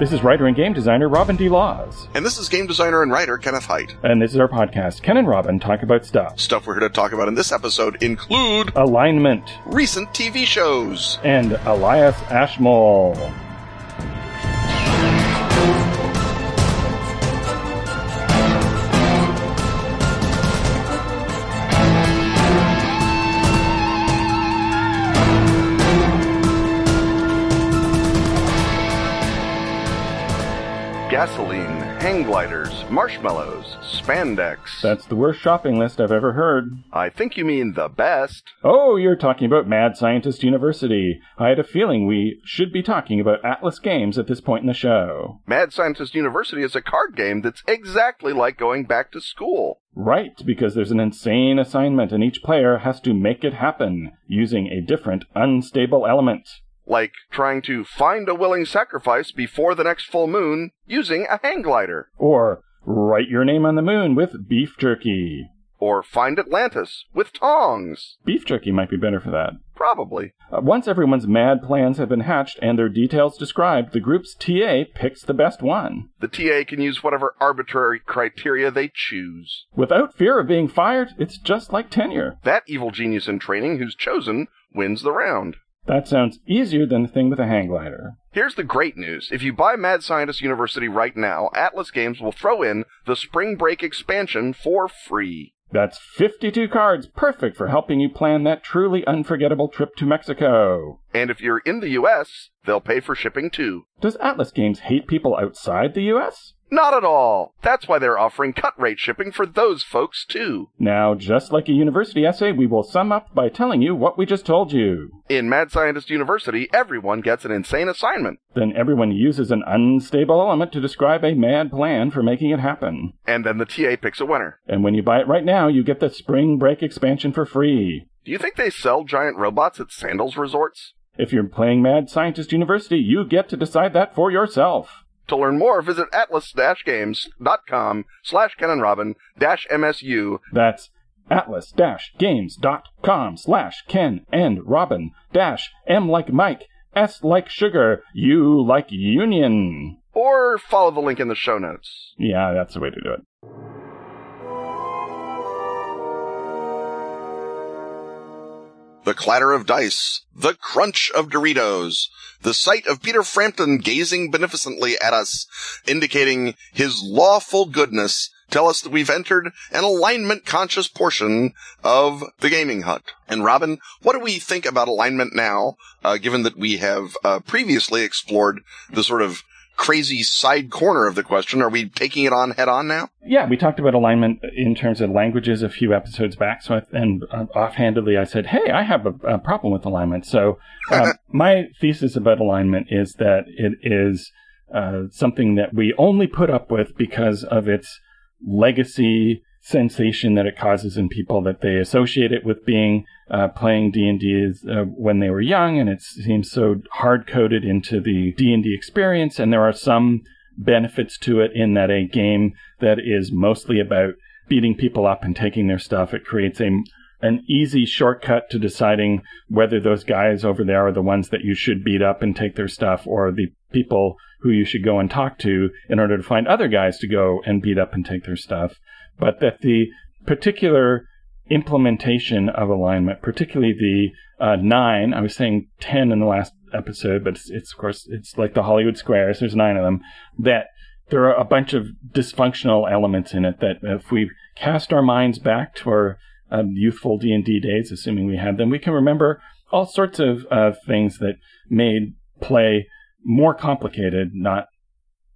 This is writer and game designer Robin D. Laws. And this is game designer and writer Kenneth Hite. And this is our podcast, Ken and Robin Talk About Stuff. Stuff we're here to talk about in this episode include alignment, recent TV shows, and Elias Ashmole. Hang gliders, marshmallows, spandex. That's the worst shopping list I've ever heard. I think you mean the best. Oh, you're talking about Mad Scientist University. I had a feeling we should be talking about Atlas Games at this point in the show. Mad Scientist University is a card game that's exactly like going back to school. Right, because there's an insane assignment and each player has to make it happen using a different unstable element like trying to find a willing sacrifice before the next full moon using a hang glider. Or write your name on the moon with beef jerky. Or find Atlantis with tongs. Beef jerky might be better for that. Probably. Uh, once everyone's mad plans have been hatched and their details described, the group's TA picks the best one. The TA can use whatever arbitrary criteria they choose. Without fear of being fired, it's just like tenure. That evil genius in training who's chosen wins the round. That sounds easier than the thing with a hang glider. Here's the great news. If you buy Mad Scientist University right now, Atlas Games will throw in the Spring Break expansion for free. That's 52 cards, perfect for helping you plan that truly unforgettable trip to Mexico. And if you're in the US, they'll pay for shipping too. Does Atlas Games hate people outside the US? Not at all. That's why they're offering cut rate shipping for those folks too. Now, just like a university essay, we will sum up by telling you what we just told you. In Mad Scientist University, everyone gets an insane assignment. Then everyone uses an unstable element to describe a mad plan for making it happen. And then the TA picks a winner. And when you buy it right now, you get the Spring Break expansion for free. Do you think they sell giant robots at Sandals resorts? If you're playing Mad Scientist University, you get to decide that for yourself. To learn more, visit atlas-games.com slash Ken and Robin dash MSU. That's atlas-games.com slash Ken and Robin dash M like Mike, S like sugar, U like union. Or follow the link in the show notes. Yeah, that's the way to do it. The clatter of dice, the crunch of Doritos, the sight of Peter Frampton gazing beneficently at us, indicating his lawful goodness, tell us that we've entered an alignment conscious portion of the gaming hut. And Robin, what do we think about alignment now, uh, given that we have uh, previously explored the sort of crazy side corner of the question. Are we taking it on head on now? Yeah, we talked about alignment in terms of languages a few episodes back. So, I, and uh, offhandedly, I said, "Hey, I have a, a problem with alignment." So, uh, my thesis about alignment is that it is uh, something that we only put up with because of its legacy sensation that it causes in people that they associate it with being uh, playing D&D uh, when they were young and it seems so hard coded into the D&D experience. And there are some benefits to it in that a game that is mostly about beating people up and taking their stuff it creates a an easy shortcut to deciding whether those guys over there are the ones that you should beat up and take their stuff or the people who you should go and talk to in order to find other guys to go and beat up and take their stuff but that the particular implementation of alignment, particularly the uh, nine, I was saying 10 in the last episode, but it's, it's, of course, it's like the Hollywood squares. There's nine of them that there are a bunch of dysfunctional elements in it that if we cast our minds back to our um, youthful D&D days, assuming we had them, we can remember all sorts of uh, things that made play more complicated, not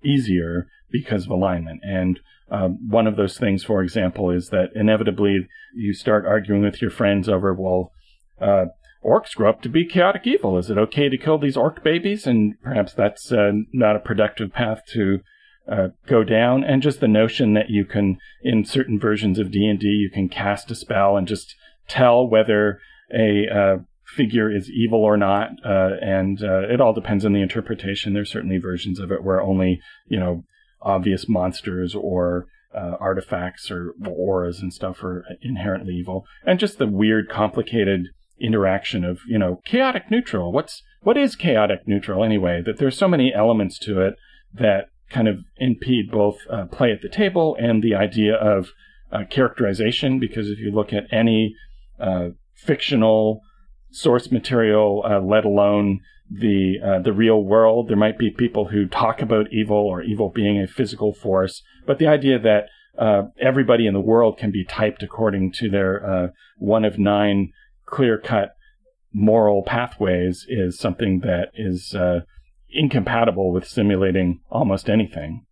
easier because of alignment. And uh, one of those things, for example, is that inevitably you start arguing with your friends over, well, uh, orcs grow up to be chaotic evil. Is it okay to kill these orc babies? And perhaps that's uh, not a productive path to uh, go down. And just the notion that you can, in certain versions of D and D, you can cast a spell and just tell whether a uh, figure is evil or not. Uh, and it all depends on the interpretation. There's certainly versions of it where only you know obvious monsters or uh, artifacts or auras and stuff are inherently evil, and just the weird, complicated interaction of you know chaotic neutral. What's what is chaotic neutral anyway? That there's so many elements to it that kind of impede both uh, play at the table and the idea of uh, characterization. Because if you look at any uh, fictional source material, uh, let alone the uh, the real world, there might be people who talk about evil or evil being a physical force, but the idea that uh, everybody in the world can be typed according to their one of nine clear cut moral pathways is something that is uh, incompatible with simulating almost anything.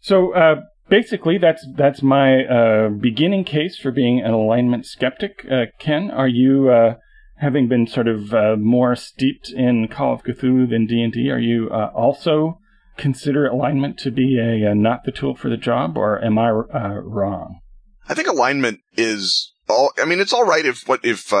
So uh, basically, that's that's my uh, beginning case for being an alignment skeptic. Uh, Ken, are you, uh, having been sort of uh, more steeped in Call of Cthulhu than D and D, are you also consider alignment to be a, a, not the tool for the job, or am I wrong? I think alignment is all. I mean, it's all right if what if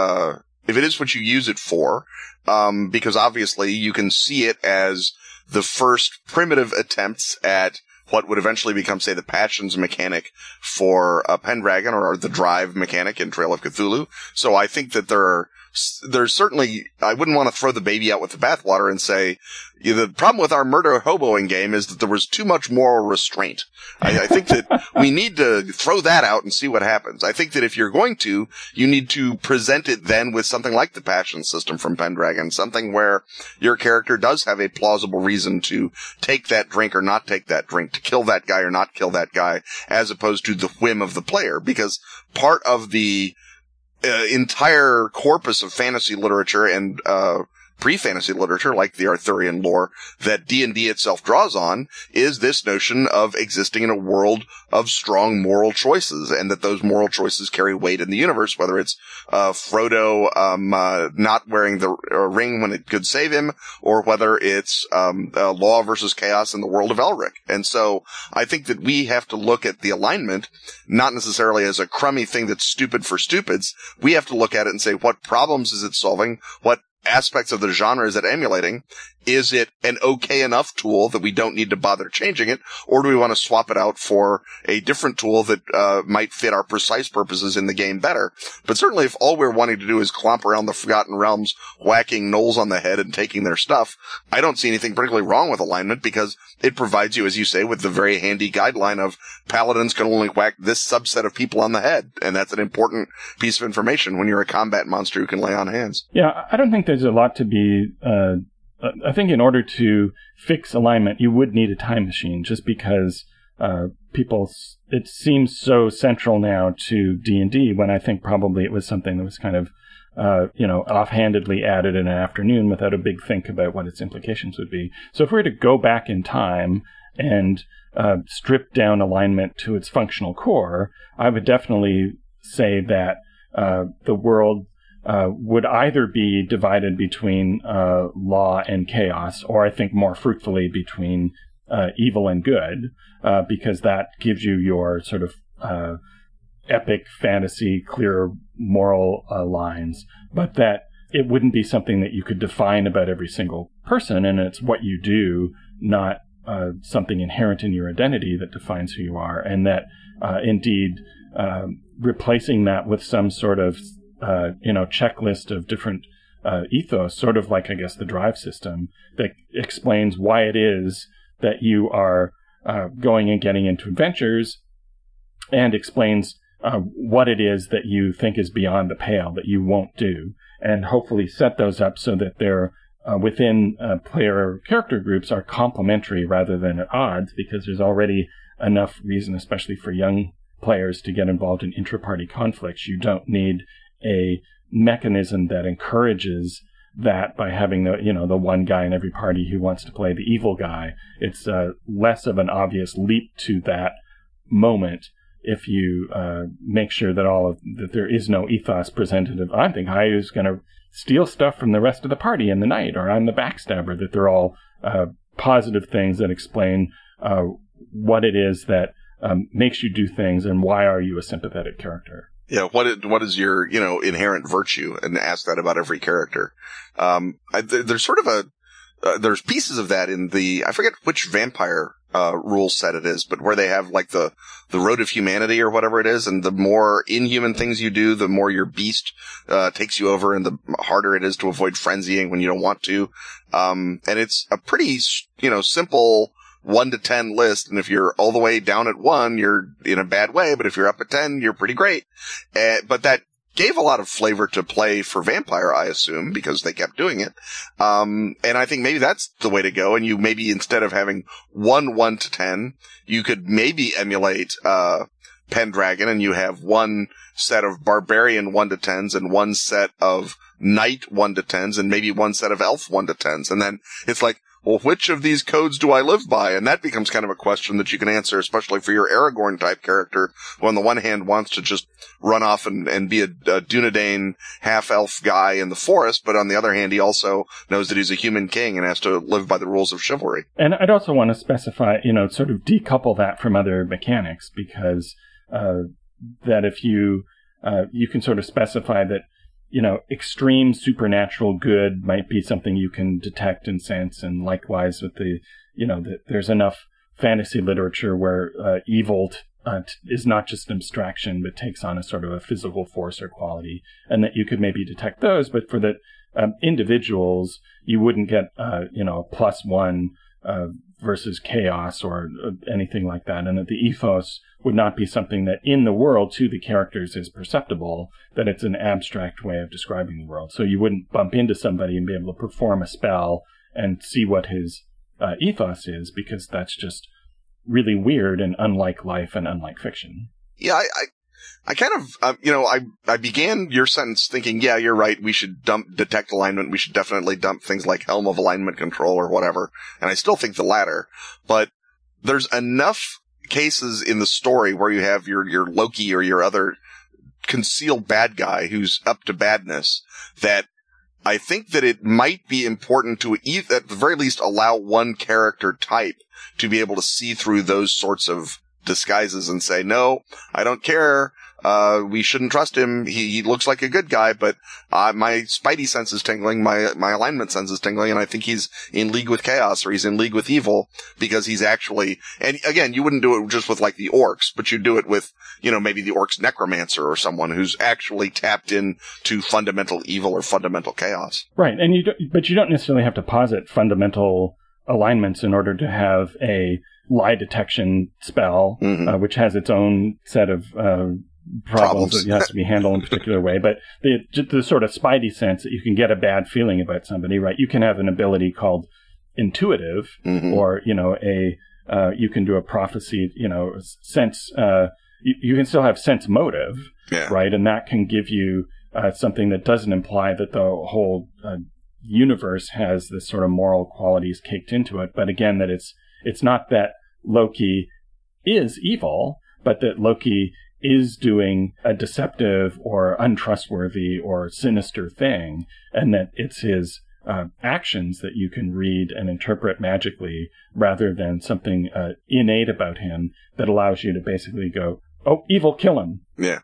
if it is what you use it for, um, because obviously you can see it as the first primitive attempts at what would eventually become, say, the passions mechanic for a Pendragon or the drive mechanic in Trail of Cthulhu. So I think that there are there's certainly, I wouldn't want to throw the baby out with the bathwater and say, the problem with our murder hoboing game is that there was too much moral restraint. I, I think that we need to throw that out and see what happens. I think that if you're going to, you need to present it then with something like the passion system from Pendragon, something where your character does have a plausible reason to take that drink or not take that drink, to kill that guy or not kill that guy, as opposed to the whim of the player, because part of the uh, entire corpus of fantasy literature and uh, pre-fantasy literature like the Arthurian lore that D&D itself draws on is this notion of existing in a world of strong moral choices and that those moral choices carry weight in the universe, whether it's, uh, Frodo, um, uh, not wearing the uh, ring when it could save him or whether it's, um, uh, law versus chaos in the world of Elric. And so I think that we have to look at the alignment, not necessarily as a crummy thing that's stupid for stupids. We have to look at it and say, what problems is it solving? What aspects of the genre is it emulating? Is it an okay enough tool that we don't need to bother changing it? Or do we want to swap it out for a different tool that uh, might fit our precise purposes in the game better? But certainly if all we're wanting to do is clomp around the Forgotten Realms, whacking gnolls on the head and taking their stuff, I don't see anything particularly wrong with alignment because it provides you, as you say, with the very handy guideline of paladins can only whack this subset of people on the head. And that's an important piece of information when you're a combat monster who can lay on hands. Yeah, I don't think there's a lot to be uh I think in order to fix alignment, you would need a time machine, just because uh, people. It seems so central now to D and D when I think probably it was something that was kind of, uh, you know, offhandedly added in an afternoon without a big think about what its implications would be. So if we were to go back in time and uh, strip down alignment to its functional core, I would definitely say that uh, the world uh, would either be divided between uh, law and chaos, or I think more fruitfully between uh, evil and good, uh, because that gives you your sort of uh, epic fantasy, clear moral lines, but that it wouldn't be something that you could define about every single person, and it's what you do, not something inherent in your identity that defines who you are, and that indeed um, replacing that with some sort of uh, you know checklist of different uh, ethos, sort of like I guess the drive system that explains why it is that you are uh, going and getting into adventures, and explains uh, what it is that you think is beyond the pale that you won't do, and hopefully set those up so that they're uh, within uh, player character groups are complementary rather than at odds, because there's already enough reason, especially for young players, to get involved in intra-party conflicts. You don't need a mechanism that encourages that by having the you know the one guy in every party who wants to play the evil guy. It's uh, less of an obvious leap to that moment if you uh, make sure that all of that there is no ethos presented of I think is going to steal stuff from the rest of the party in the night or I'm the backstabber that they're all uh, positive things that explain uh, what it is that um, makes you do things and why are you a sympathetic character yeah, what is, what is your you know inherent virtue, and ask that about every character. Um, I, there's sort of a uh, there's pieces of that in the I forget which vampire uh, rule set it is, but where they have like the the road of humanity or whatever it is, and the more inhuman things you do, the more your beast uh, takes you over, and the harder it is to avoid frenzying when you don't want to. Um, and it's a pretty you know simple one to 10 list. And if you're all the way down at one, you're in a bad way. But if you're up at 10, you're pretty great. Uh, but that gave a lot of flavor to play for Vampire, I assume, because they kept doing it. Um, and I think maybe that's the way to go. And you maybe instead of having one one to 10, you could maybe emulate, uh, Pendragon and you have one set of barbarian one to tens and one set of knight one to tens and maybe one set of elf one to tens. And then it's like, well, which of these codes do I live by? And that becomes kind of a question that you can answer, especially for your Aragorn type character, who on the one hand wants to just run off and, and be a, a Dunedain half elf guy in the forest, but on the other hand, he also knows that he's a human king and has to live by the rules of chivalry. And I'd also want to specify, you know, sort of decouple that from other mechanics because, uh, that if you, uh, you can sort of specify that you know, extreme supernatural good might be something you can detect and sense. And likewise with the, you know, the, there's enough fantasy literature where uh, evil t- uh, t- is not just an abstraction, but takes on a sort of a physical force or quality, and that you could maybe detect those. But for the um, individuals, you wouldn't get, uh, you know, a plus one uh, versus chaos or uh, anything like that, and that the ethos would not be something that in the world to the characters is perceptible, that it's an abstract way of describing the world. So you wouldn't bump into somebody and be able to perform a spell and see what his uh, ethos is because that's just really weird and unlike life and unlike fiction. Yeah, I, I, I kind of, uh, you know, I, I began your sentence thinking, yeah, you're right. We should dump detect alignment. We should definitely dump things like helm of alignment control or whatever. And I still think the latter, but there's enough cases in the story where you have your, your Loki or your other concealed bad guy who's up to badness that I think that it might be important to at the very least allow one character type to be able to see through those sorts of disguises and say, no, I don't care uh, we shouldn't trust him. He, he looks like a good guy, but, uh, my spidey sense is tingling, my, my alignment sense is tingling, and I think he's in league with chaos or he's in league with evil because he's actually, and again, you wouldn't do it just with like the orcs, but you'd do it with, you know, maybe the orcs necromancer or someone who's actually tapped in to fundamental evil or fundamental chaos. Right. And you, don't, but you don't necessarily have to posit fundamental alignments in order to have a lie detection spell, mm-hmm. uh, which has its own set of, uh, problems, problems. that has to be handled in a particular way. But the, the sort of spidey sense that you can get a bad feeling about somebody, right? You can have an ability called intuitive, mm-hmm. or you know, a uh, you can do a prophecy, you know, sense. Uh, you, you, can still have sense motive, yeah. right? And that can give you uh, something that doesn't imply that the whole uh, universe has this sort of moral qualities caked into it. But again, that it's it's not that Loki is evil, but that Loki is doing a deceptive or untrustworthy or sinister thing, and that it's his uh, actions that you can read and interpret magically rather than something uh, innate about him that allows you to basically go, oh, evil, kill him. Yeah.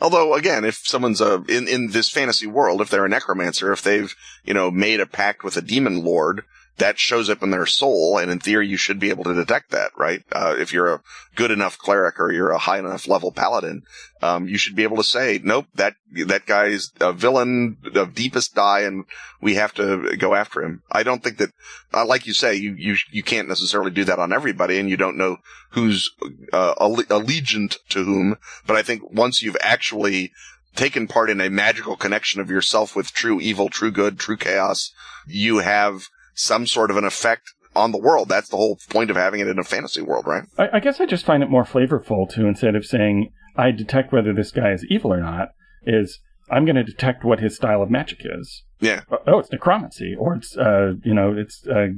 Although, again, if someone's a, in, in this fantasy world, if they're a necromancer, if they've, you know, made a pact with a demon lord, that shows up in their soul, and in theory, you should be able to detect that, right? Uh, if you're a good enough cleric or you're a high enough level paladin, um, you should be able to say, nope, that that guy's a villain of deepest dye, and we have to go after him. I don't think that, uh, like you say, you you you can't necessarily do that on everybody, and you don't know who's uh, allegiant to whom. But I think once you've actually taken part in a magical connection of yourself with true evil, true good, true chaos, you have some sort of an effect on the world. That's the whole point of having it in a fantasy world, right? I, I guess I just find it more flavorful to instead of saying I detect whether this guy is evil or not, is I'm going to detect what his style of magic is. Yeah. Oh, it's necromancy, or it's uh, you know, it's uh,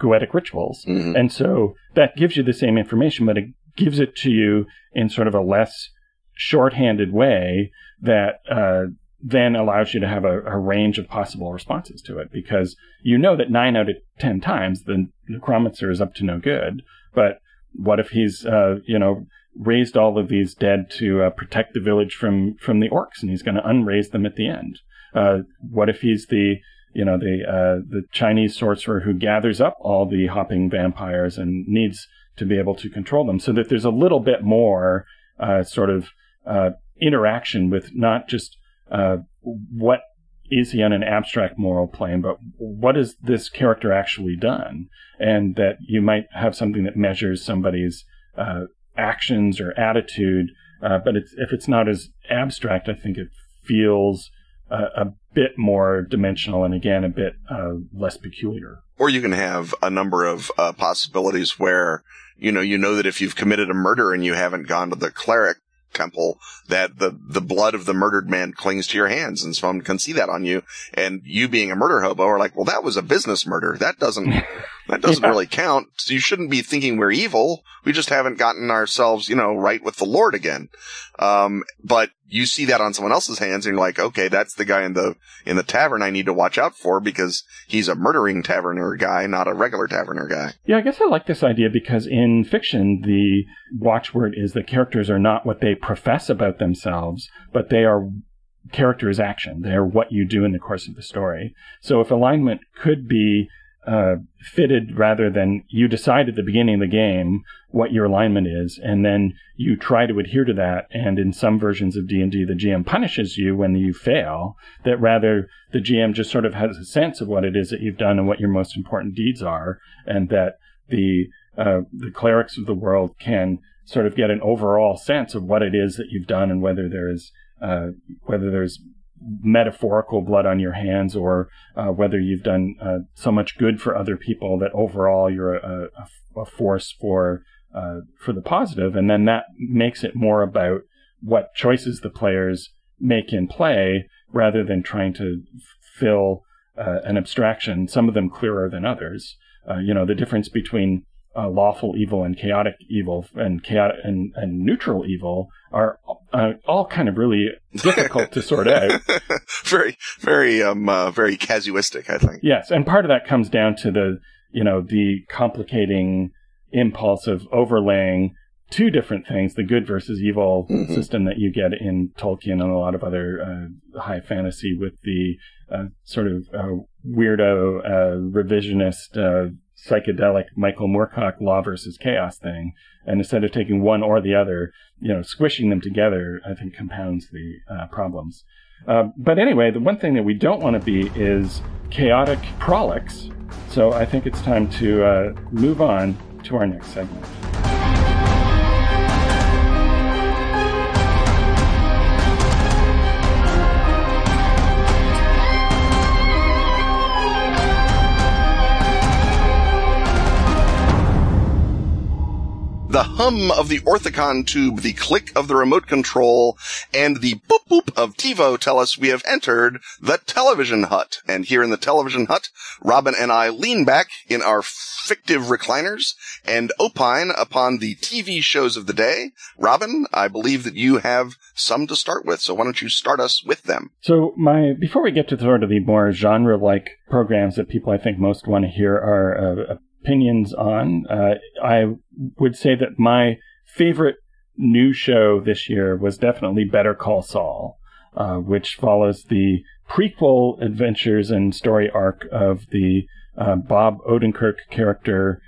goetic rituals, mm-hmm. and so that gives you the same information, but it gives it to you in sort of a less shorthanded way that uh, then allows you to have a, a, range of possible responses to it because you know that nine out of ten times the necromancer is up to no good. But what if he's, uh, you know, raised all of these dead to uh, protect the village from from the orcs, and he's going to unraise them at the end? Uh, what if he's the you know the uh, the Chinese sorcerer who gathers up all the hopping vampires and needs to be able to control them, so that there's a little bit more uh, sort of uh, interaction with not just uh, what is he on an abstract moral plane, but what has this character actually done? And that you might have something that measures somebody's uh, actions or attitude, uh, but it's, if it's not as abstract, I think it feels uh, a bit more dimensional and again a bit uh, less peculiar. Or you can have a number of possibilities where you know you know that if you've committed a murder and you haven't gone to the cleric temple that the, the blood of the murdered man clings to your hands and someone can see that on you. And you being a murder hobo are like, well, that was a business murder. That doesn't, that doesn't yeah. really count. So you shouldn't be thinking we're evil. We just haven't gotten ourselves, you know, right with the Lord again. Um, but you see that on someone else's hands and you're like, okay, that's the guy in the, in the tavern I need to watch out for because he's a murdering taverner guy, not a regular taverner guy. Yeah, I guess I like this idea because in fiction, the watchword is that characters are not what they profess about themselves, but they are characters' action. They are what you do in the course of the story. So if alignment could be uh, fitted rather than you decide at the beginning of the game what your alignment is, and then you try to adhere to that. And in some versions of D and D, the GM punishes you when you fail. That rather the GM just sort of has a sense of what it is that you've done and what your most important deeds are, and that the uh, the clerics of the world can sort of get an overall sense of what it is that you've done and whether there is uh, whether there's metaphorical blood on your hands or uh, whether you've done uh, so much good for other people that overall you're a, a, a force for uh, for the positive, and then that makes it more about what choices the players make in play rather than trying to fill uh, an abstraction. Some of them clearer than others. Uh, you know the difference between uh, lawful evil and chaotic evil and chaotic and, and neutral evil are uh, all kind of really difficult to sort out. very, very, um, uh, very casuistic, I think. Yes, and part of that comes down to the, you know, the complicating impulse of overlaying two different things: the good versus evil mm-hmm. system that you get in Tolkien and a lot of other uh, high fantasy, with the uh, sort of uh, weirdo revisionist psychedelic Michael Moorcock law versus chaos thing. And instead of taking one or the other, you know, squishing them together, I think compounds the uh, problems. Uh, but anyway, the one thing that we don't want to be is chaotic prolix. So I think it's time to uh, move on to our next segment. Hum of the Orthicon tube, the click of the remote control, and the boop boop of TiVo tell us we have entered the television hut. And here in the television hut, Robin and I lean back in our fictive recliners and opine upon the TV shows of the day. Robin, I believe that you have some to start with, so why don't you start us with them? So my before we get to sort of the more genre-like programs that people I think most want to hear are uh, opinions on. Uh, I would say that my favorite new show this year was definitely Better Call Saul, uh, which follows the prequel adventures and story arc of the uh, Bob Odenkirk character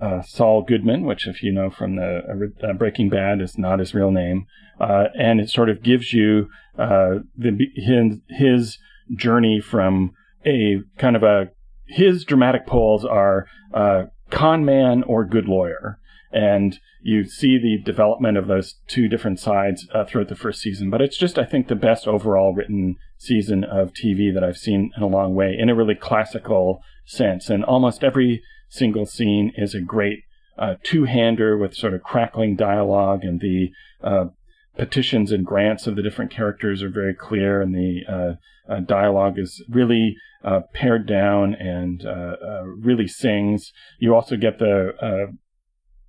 uh, Saul Goodman, which, if you know from the uh, Breaking Bad, is not his real name, uh, and it sort of gives you the his, his journey from a kind of a his dramatic poles are uh, con man or good lawyer. And you see the development of those two different sides uh, throughout the first season. But it's just, I think, the best overall written season of TV that I've seen in a long way in a really classical sense. And almost every single scene is a great uh, two-hander with sort of crackling dialogue and the uh, petitions and grants of the different characters are very clear and the uh, uh, dialogue is really uh, pared down and uh, uh, really sings. You also get the uh,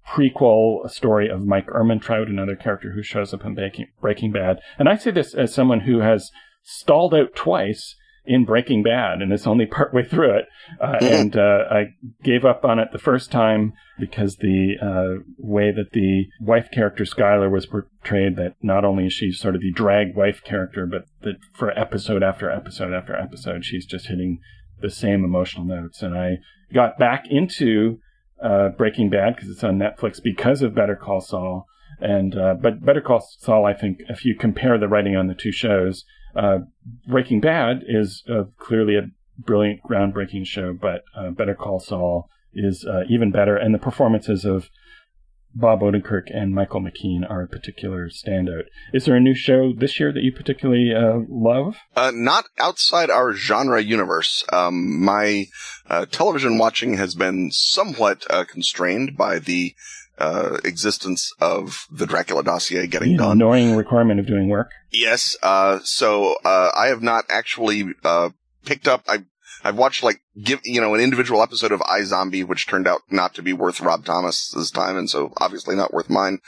prequel story of Mike Ehrmantraut, another character who shows up in Breaking Bad. And I say this as someone who has stalled out twice in Breaking Bad, and it's only partway through it. Uh, and uh, I gave up on it the first time because the uh, way that the wife character Skyler was portrayed, that not only is she sort of the drag wife character, but that for episode after episode after episode, she's just hitting the same emotional notes. And I got back into uh, Breaking Bad because it's on Netflix because of Better Call Saul. And uh, but Better Call Saul, I think, if you compare the writing on the two shows, Uh, Breaking Bad is uh, clearly a brilliant, groundbreaking show, but uh, Better Call Saul is uh, even better, and the performances of Bob Odenkirk and Michael McKean are a particular standout. Is there a new show this year that you particularly uh, love? Uh, not outside our genre universe. Um, my television watching has been somewhat constrained by the uh, existence of the Dracula dossier getting The done. annoying requirement of doing work. Yes. Uh, so, uh, I have not actually, uh, picked up, I, I've watched like, give, you know, an individual episode of iZombie, which turned out not to be worth Rob Thomas's time. And so obviously not worth mine.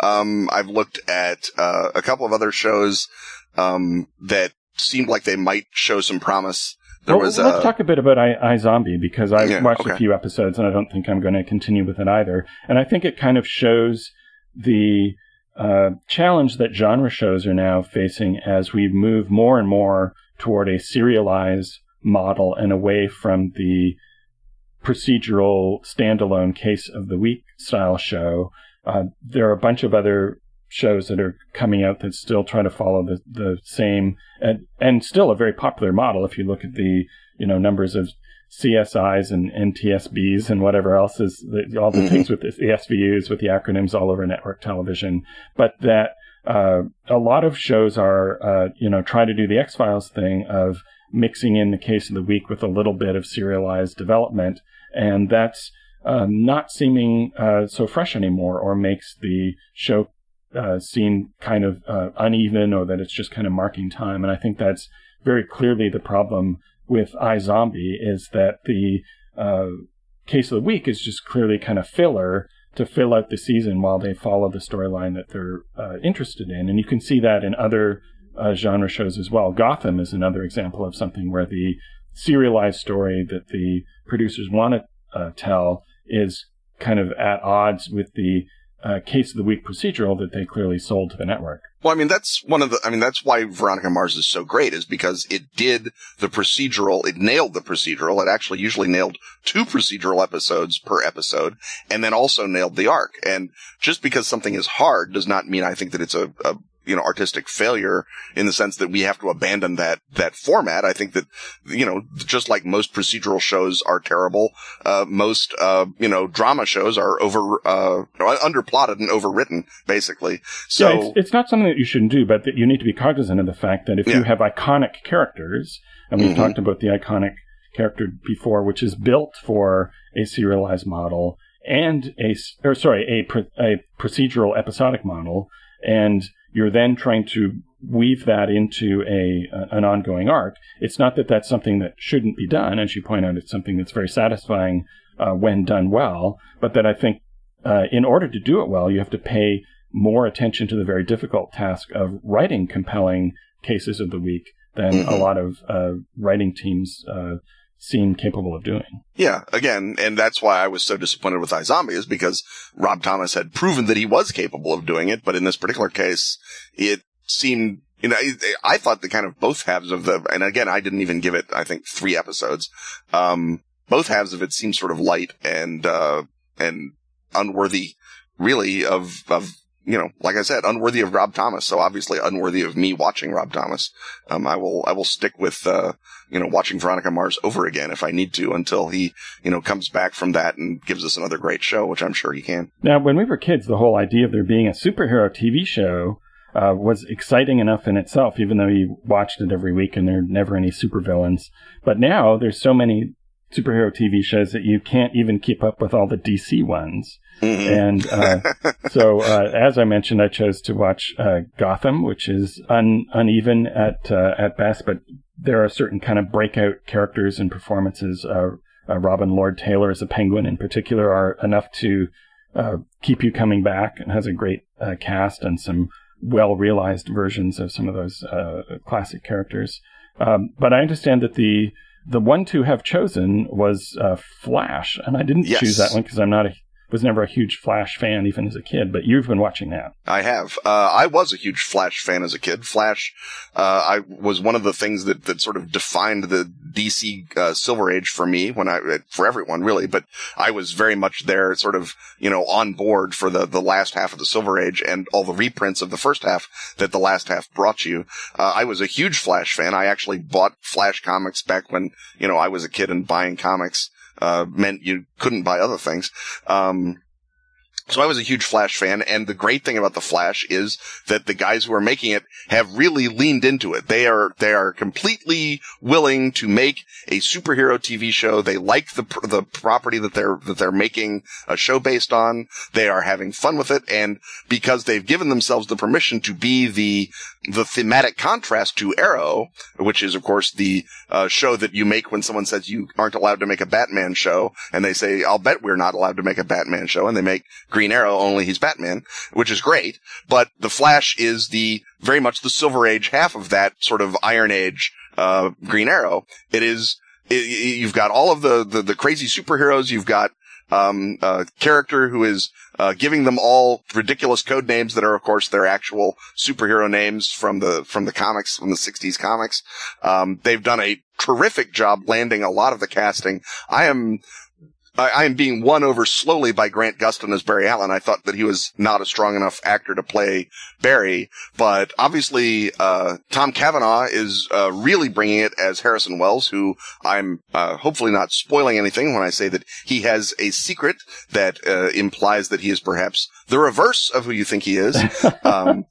Um, I've looked at, uh, a couple of other shows, um, that seemed like they might show some promise. There well, was, let's uh, talk a bit about I, iZombie because I Yeah, watched a few episodes and I don't think I'm going to continue with it either. And I think it kind of shows the uh, challenge that genre shows are now facing as we move more and more toward a serialized model and away from the procedural standalone case of the week style show. Uh, there are a bunch of other shows that are coming out that still try to follow the, the same and, and still a very popular model if you look at the you know numbers of CSIs and NTSBs and whatever else is the, all the Mhm. things with the SVUs with the acronyms all over network television, but that uh, a lot of shows are uh, you know try to do the X Files thing of mixing in the case of the week with a little bit of serialized development, and that's uh, not seeming uh, so fresh anymore, or makes the show uh, seem kind of uh, uneven, or that it's just kind of marking time. And I think that's very clearly the problem with iZombie is that the uh, case of the week is just clearly kind of filler to fill out the season while they follow the storyline that they're uh, interested in. And you can see that in other uh, genre shows as well. Gotham is another example of something where the serialized story that the producers want to uh, tell is kind of at odds with the case of the week procedural that they clearly sold to the network. Well, I mean, that's one of the, I mean, that's why Veronica Mars is so great is because it did the procedural, it nailed the procedural. It actually usually nailed two procedural episodes per episode and then also nailed the arc. And just because something is hard does not mean I think that it's a, a you know, artistic failure in the sense that we have to abandon that, that format. I think that, you know, just like most procedural shows are terrible, uh, most, uh, you know, drama shows are over, uh, underplotted and overwritten, basically. So, yeah, it's, it's not something that you shouldn't do, but that you need to be cognizant of the fact that if Yeah. you have iconic characters, and we've Mhm. talked about the iconic character before, which is built for a serialized model and a, or sorry, a, a procedural episodic model, and you're then trying to weave that into a an ongoing arc. It's not that that's something that shouldn't be done, as you point out, it's something that's very satisfying uh, when done well, but that I think uh, in order to do it well, you have to pay more attention to the very difficult task of writing compelling cases of the week than a Mhm. lot of uh, writing teams uh, seem capable of doing. Yeah, again, and that's why I was so disappointed with iZombie is because Rob Thomas had proven that he was capable of doing it, but in this particular case, it seemed, you know, I, I thought the kind of both halves of the, and again, I didn't even give it, I think, three episodes. Um, both halves of it seemed sort of light and, uh, and unworthy, really, of, of, you know, like I said, unworthy of Rob Thomas. So obviously unworthy of me watching Rob Thomas. Um, I will, I will stick with, uh, you know, watching Veronica Mars over again if I need to until he, you know, comes back from that and gives us another great show, which I'm sure he can. Now, when we were kids, the whole idea of there being a superhero TV show uh, was exciting enough in itself, even though you watched it every week and there are never any supervillains. But now there's so many superhero TV shows that you can't even keep up with all the DC ones. Mhm. And uh, so, uh, as I mentioned, I chose to watch uh, Gotham, which is un- uneven at uh, at best, but there are certain kind of breakout characters and performances. Uh, uh, Robin Lord Taylor as a Penguin, in particular, are enough to uh, keep you coming back, and has a great uh, cast and some well realized versions of some of those uh, classic characters. Um, but I understand that the the one to have chosen was uh, Flash, and I didn't Yes. choose that one because I'm not a was never a huge Flash fan even as a kid, but you've been watching that. I have. Uh, I was a huge Flash fan as a kid. Flash, uh, I was one of the things that, that sort of defined the DC, uh, Silver Age for me when I, for everyone really, but I was very much there sort of, you know, on board for the, the last half of the Silver Age and all the reprints of the first half that the last half brought you. Uh, I was a huge Flash fan. I actually bought Flash comics back when, you know, I was a kid and buying comics, uh, meant you couldn't buy other things. Um, so I was a huge Flash fan, and the great thing about the Flash is that the guys who are making it have really leaned into it. They are they are completely willing to make a superhero TV show. They like the the property that they're that they're making a show based on. They are having fun with it, and because they've given themselves the permission to be the the thematic contrast to Arrow, which is of course the uh, show that you make when someone says you aren't allowed to make a Batman show, and they say, "I'll bet we're not allowed to make a Batman show," and they make Green Arrow only he's Batman, which is great. But the Flash is the very much the Silver Age half of that sort of Iron Age uh, Green Arrow. It is. It, you've got all of the, the, the crazy superheroes. You've got um, a character who is uh, giving them all ridiculous code names that are, of course, their actual superhero names from the from the comics from the '60s comics. Um, they've done a terrific job landing a lot of the casting. I am I, am being won over slowly by Grant Gustin as Barry Allen. I thought that he was not a strong enough actor to play Barry, but obviously, uh, Tom Cavanagh is, uh, really bringing it as Harrison Wells, who I'm, uh, hopefully not spoiling anything when I say that he has a secret that, uh, implies that he is perhaps the reverse of who you think he is. um,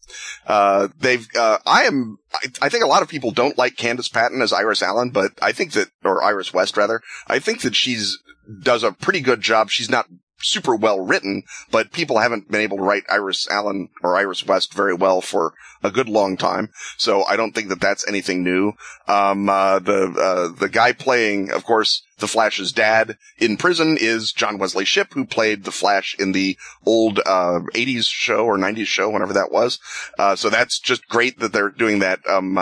uh, they've, uh, I am, I, I, think a lot of people don't like Candice Patton as Iris Allen, but I think that, or Iris West rather, I think that she's does a pretty good job. She's not super well written, but people haven't been able to write Iris Allen or Iris West very well for a good long time. So I don't think that that's anything new. Um, uh, the, uh, the guy playing, of course, the Flash's dad in prison is John Wesley Shipp, who played the Flash in the old, uh, 80s show or 90s show, whenever that was. Uh, so that's just great that they're doing that, um,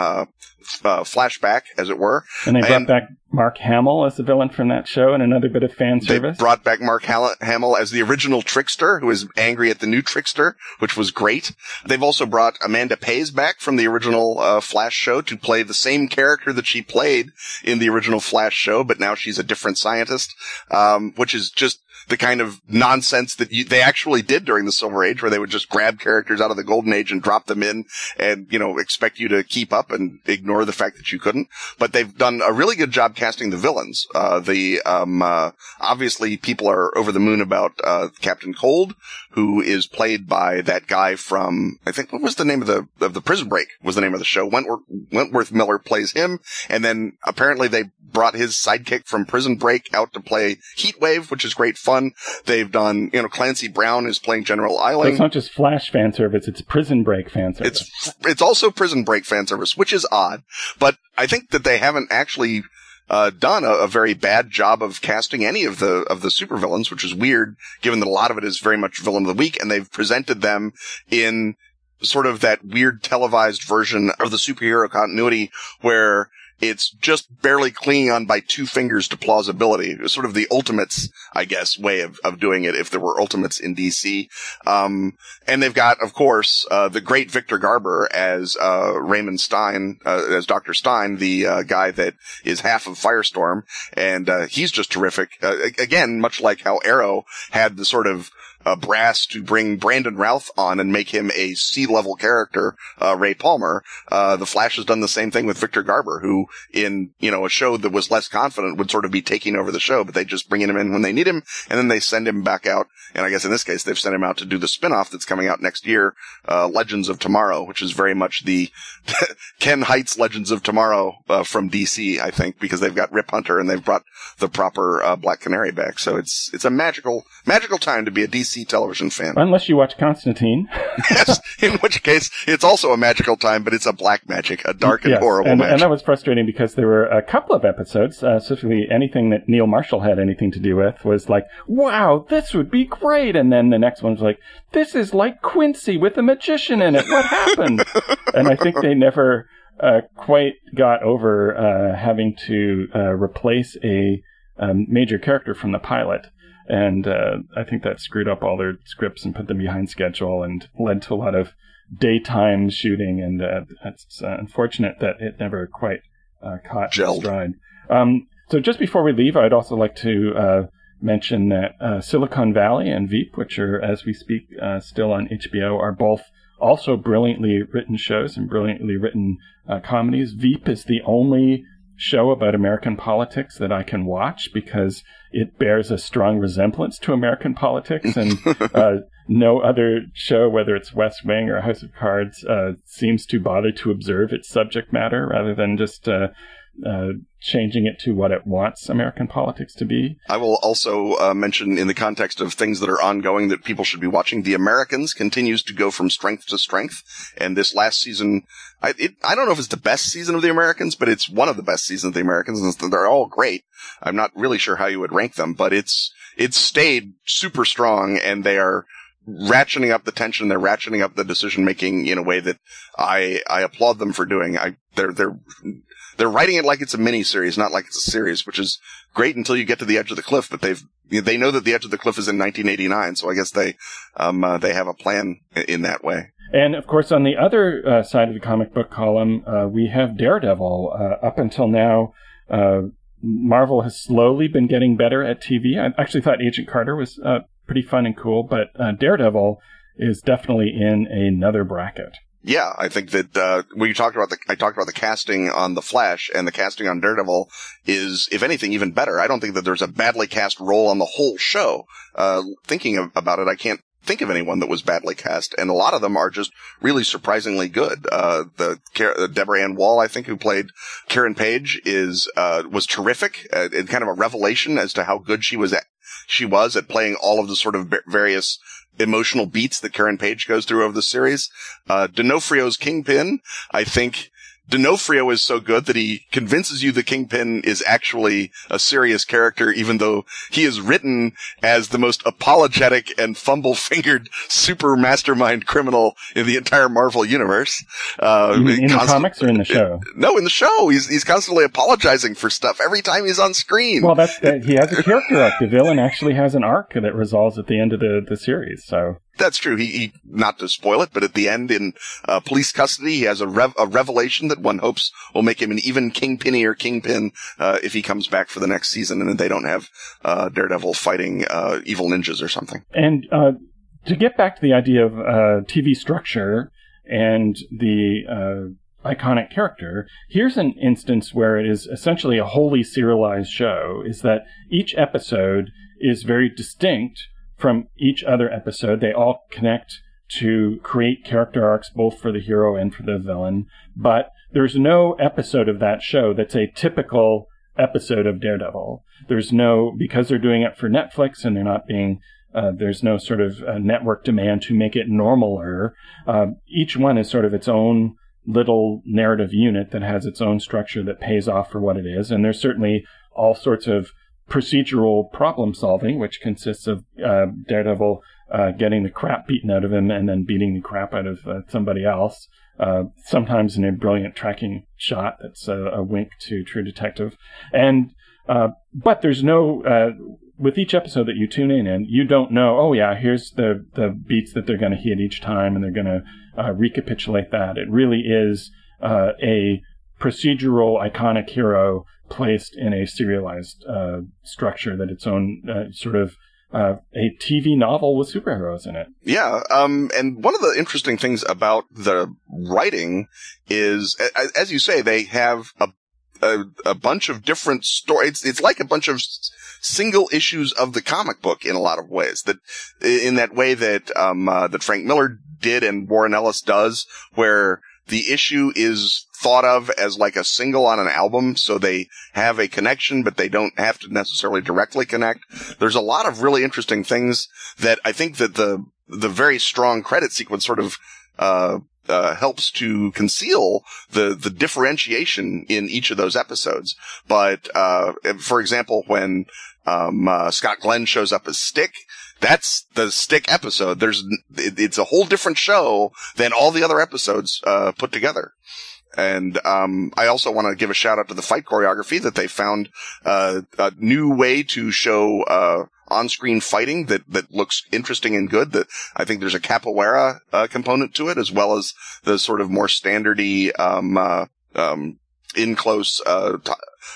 uh, flashback, as it were. And they brought and back Mark Hamill as the villain from that show, and another bit of fan service. They brought back Mark Hamill as the original Trickster, who is angry at the new Trickster, which was great. They've also brought Amanda Pays back from the original uh, Flash show to play the same character that she played in the original Flash show, but now she's a different scientist, um, which is just the kind of nonsense that you, they actually did during the Silver Age, where they would just grab characters out of the Golden Age and drop them in, and you know expect you to keep up and ignore the fact that you couldn't. But they've done a really good job casting the villains. Uh, the um, uh, obviously people are over the moon about uh, Captain Cold, who is played by that guy from I think what was the name of the of the Prison Break was the name of the show. Wentworth Wentworth Miller plays him, and then apparently they brought his sidekick from Prison Break out to play Heatwave, which is great fun. They've done, you know, Clancy Brown is playing General Eiling. So it's not just Flash fan service; it's Prison Break fan service. It's it's also Prison Break fan service, which is odd, but I think that they haven't actually. Uh, done a, a, very bad job of casting any of the of the supervillains, which is weird, given that a lot of it is very much villain of the week, and they've presented them in sort of that weird televised version of the superhero continuity where it's just barely clinging on by two fingers to plausibility. It's sort of the ultimates, I guess, way of, of doing it if there were ultimates in DC. Um, and they've got, of course, uh, the great Victor Garber as, uh, Raymond Stein, uh, as Dr. Stein, the, uh, guy that is half of Firestorm. And, uh, he's just terrific. Uh, again, much like how Arrow had the sort of, uh, brass to bring Brandon Routh on and make him a C-level character, uh, Ray Palmer. Uh, the Flash has done the same thing with Victor Garber, who in, you know, a show that was less confident would sort of be taking over the show, but they just bring him in when they need him and then they send him back out. And I guess in this case, they've sent him out to do the spinoff that's coming out next year, uh, Legends of Tomorrow, which is very much the Ken Hite's Legends of Tomorrow, uh, from DC, I think, because they've got Rip Hunter and they've brought the proper, uh, Black Canary back. So it's, it's a magical, magical time to be a DC television fan. Unless you watch Constantine. yes, in which case it's also a magical time, but it's a black magic, a dark and yes, horrible and, magic. And that was frustrating because there were a couple of episodes, uh, specifically anything that Neil Marshall had anything to do with, was like, wow, this would be great. And then the next one was like, this is like Quincy with a magician in it. What happened? and I think they never uh, quite got over uh, having to uh, replace a um, major character from the pilot. And uh, I think that screwed up all their scripts and put them behind schedule and led to a lot of daytime shooting. And uh, it's uh, unfortunate that it never quite uh, caught Gelled. stride. Um, so just before we leave, I'd also like to uh, mention that uh, Silicon Valley and Veep, which are as we speak uh, still on HBO, are both also brilliantly written shows and brilliantly written uh, comedies. Veep is the only show about American politics that I can watch because it bears a strong resemblance to American politics, and uh, no other show, whether it's West Wing or House of Cards, uh, seems to bother to observe its subject matter rather than just uh, uh, changing it to what it wants American politics to be. I will also uh, mention in the context of things that are ongoing that people should be watching. The Americans continues to go from strength to strength. And this last season, I, it, I don't know if it's the best season of the Americans, but it's one of the best seasons of the Americans. And they're all great. I'm not really sure how you would rank them, but it's, it's stayed super strong and they are ratcheting up the tension. They're ratcheting up the decision making in a way that I, I applaud them for doing. I, they're, they're, they're writing it like it's a mini series, not like it's a series, which is great until you get to the edge of the cliff. But they've they know that the edge of the cliff is in 1989, so I guess they um uh, they have a plan in that way. And of course, on the other uh, side of the comic book column, uh, we have Daredevil. Uh, up until now, uh, Marvel has slowly been getting better at TV. I actually thought Agent Carter was uh, pretty fun and cool, but Daredevil is definitely in another bracket. Yeah, I think that uh, when you talked about the, I talked about the casting on the Flash and the casting on Daredevil is, if anything, even better. I don't think that there's a badly cast role on the whole show. Uh, thinking of, about it, I can't think of anyone that was badly cast, and a lot of them are just really surprisingly good. Uh, the uh, Deborah Ann Woll, I think, who played Karen Page, is uh, was terrific uh, and kind of a revelation as to how good she was at she was at playing all of the sort of various emotional beats that Karen Page goes through over the series. Uh, D'Onofrio's Kingpin, I think D'Onofrio is so good that he convinces you the Kingpin is actually a serious character, even though he is written as the most apologetic and fumble-fingered super mastermind criminal in the entire Marvel universe. Uh, in, in const- the comics or in the show? No, in the show. He's he's constantly apologizing for stuff every time he's on screen. Well, that's that. He has a character arc. The villain actually has an arc that resolves at the end of the the series. So that's true. He, he, not to spoil it, but at the end in uh, police custody, he has a, rev- a revelation that one hopes will make him an even kingpinny or kingpin uh, if he comes back for the next season, and they don't have uh, Daredevil fighting uh, evil ninjas or something. And uh, to get back to the idea of uh, TV structure and the iconic character, here's an instance where it is essentially a wholly serialized show. Is that each episode is very distinct from each other episode. They all connect to create character arcs both for the hero and for the villain. But there's no episode of that show that's a typical episode of Daredevil. There's no, because they're doing it for Netflix and they're not being, uh, there's no sort of uh, network demand to make it normaler. Uh, each one is sort of its own little narrative unit that has its own structure that pays off for what it is. And there's certainly all sorts of procedural problem solving, which consists of uh, Daredevil uh, getting the crap beaten out of him and then beating the crap out of uh, somebody else. Uh, sometimes in a brilliant tracking shot that's a, a wink to True Detective, and uh, but there's no uh, with each episode that you tune in and you don't know. Oh yeah, here's the the beats that they're going to hit each time, and they're going to recapitulate that. It really is a procedural iconic hero placed in a serialized uh, structure that its own uh, sort of uh, a TV novel with superheroes in it. Yeah, um, and one of the interesting things about the writing is, as you say, they have a a, a bunch of different stories. It's, it's like a bunch of single issues of the comic book in a lot of ways. That in that way that um, uh, that Frank Miller did and Warren Ellis does, where the issue is thought of as like a single on an album. So they have a connection, but they don't have to necessarily directly connect. There's a lot of really interesting things that I think that the, the very strong credit sequence sort of, uh, uh, helps to conceal the the differentiation in each of those episodes. But uh, for example, when um, uh, Scott Glenn shows up as Stick, that's the stick episode. There's, it's a whole different show than all the other episodes, uh, put together. And, um, I also want to give a shout out to the fight choreography that they found, uh, a new way to show, uh, on-screen fighting that that looks interesting and good. That I think there's a capoeira uh, component to it as well as the sort of more standardy um, uh, um, in close uh, t-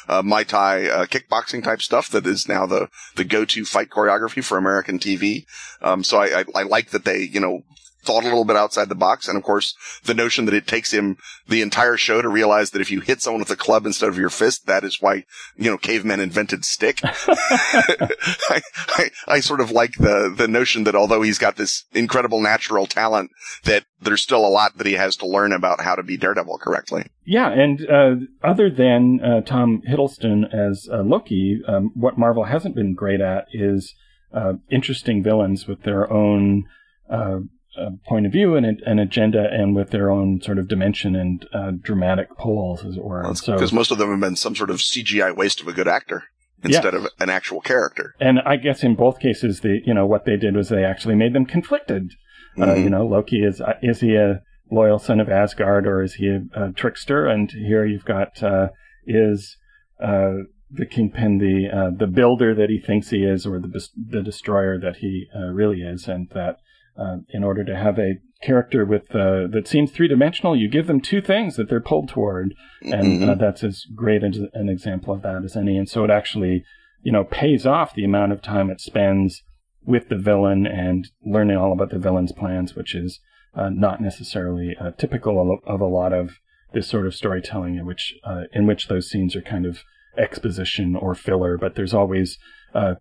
uh, Muay Thai uh, kickboxing type stuff that is now the the go to fight choreography for American TV. Um, so I, I, I like that they you know thought a little bit outside the box. And of course, the notion that it takes him the entire show to realize that if you hit someone with a club instead of your fist, that is why, you know, cavemen invented stick. I, I, I, sort of like the, the notion that although he's got this incredible natural talent, that there's still a lot that he has to learn about how to be Daredevil correctly. Yeah. And, uh, other than, uh, Tom Hiddleston as uh, Loki, um, what Marvel hasn't been great at is, uh, interesting villains with their own, uh, uh, point of view and an agenda and with their own sort of dimension and uh, dramatic poles, as it were. Well, so, because most of them have been some sort of CGI waste of a good actor instead yes. of an actual character. And I guess in both cases, the you know what they did was they actually made them conflicted. Uh, mm-hmm. Uh, you know, Loki is uh, is he a loyal son of Asgard or is he a, a trickster? And here you've got uh, is the kingpin the the builder that he thinks he is, or the the destroyer that he really is, and that uh, in order to have a character with uh, that seems three dimensional, you give them two things that they're pulled toward, and mm-hmm. uh, that's as great an example of that as any. And so it actually, you know, pays off the amount of time it spends with the villain and learning all about the villain's plans, which is uh, not necessarily uh, typical of, a lot of this sort of storytelling, in which uh, in which those scenes are kind of exposition or filler, but there's always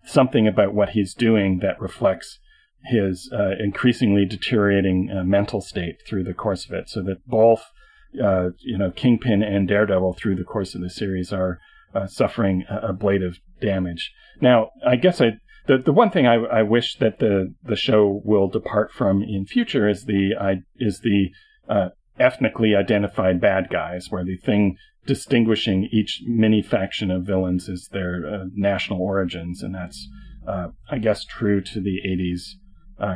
something about what he's doing that reflects his uh, increasingly deteriorating uh, mental state through the course of it, so that both uh, you know Kingpin and Daredevil through the course of the series are uh, suffering ablative damage. Now, I guess I the the one thing I, I wish that the the show will depart from in future is the I, is the uh, ethnically identified bad guys, where the thing distinguishing each mini faction of villains is their uh, national origins, and that's I guess true to the 80s uh,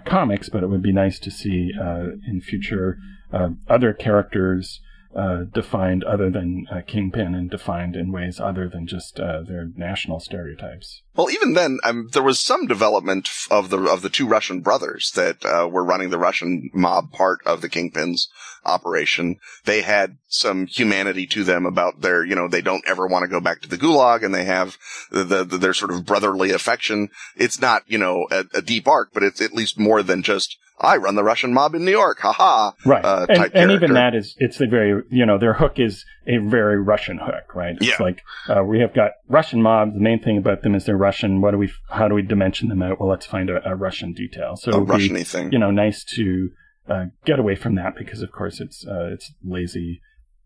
comics, but it would be nice to see uh, in future uh, other characters uh, defined other than uh, Kingpin and defined in ways other than just uh, their national stereotypes. Well, even then, um, there was some development of the of the two Russian brothers that uh, were running the Russian mob part of the Kingpin's operation. They had some humanity to them about their, you know, they don't ever want to go back to the Gulag, and they have the, the, the their sort of brotherly affection. It's not, you know, a, a deep arc, but it's at least more than just I run the Russian mob in New York, haha. Right. Uh, and, and even that is, it's a very, you know, their hook is a very Russian hook, right? It's yeah. like, uh, we have got Russian mobs. The main thing about them is they're Russian. What do we, how do we dimension them out? Well, let's find a, a Russian detail. So, a Russian thing. You know, nice to, uh, get away from that because of course it's, uh, it's lazy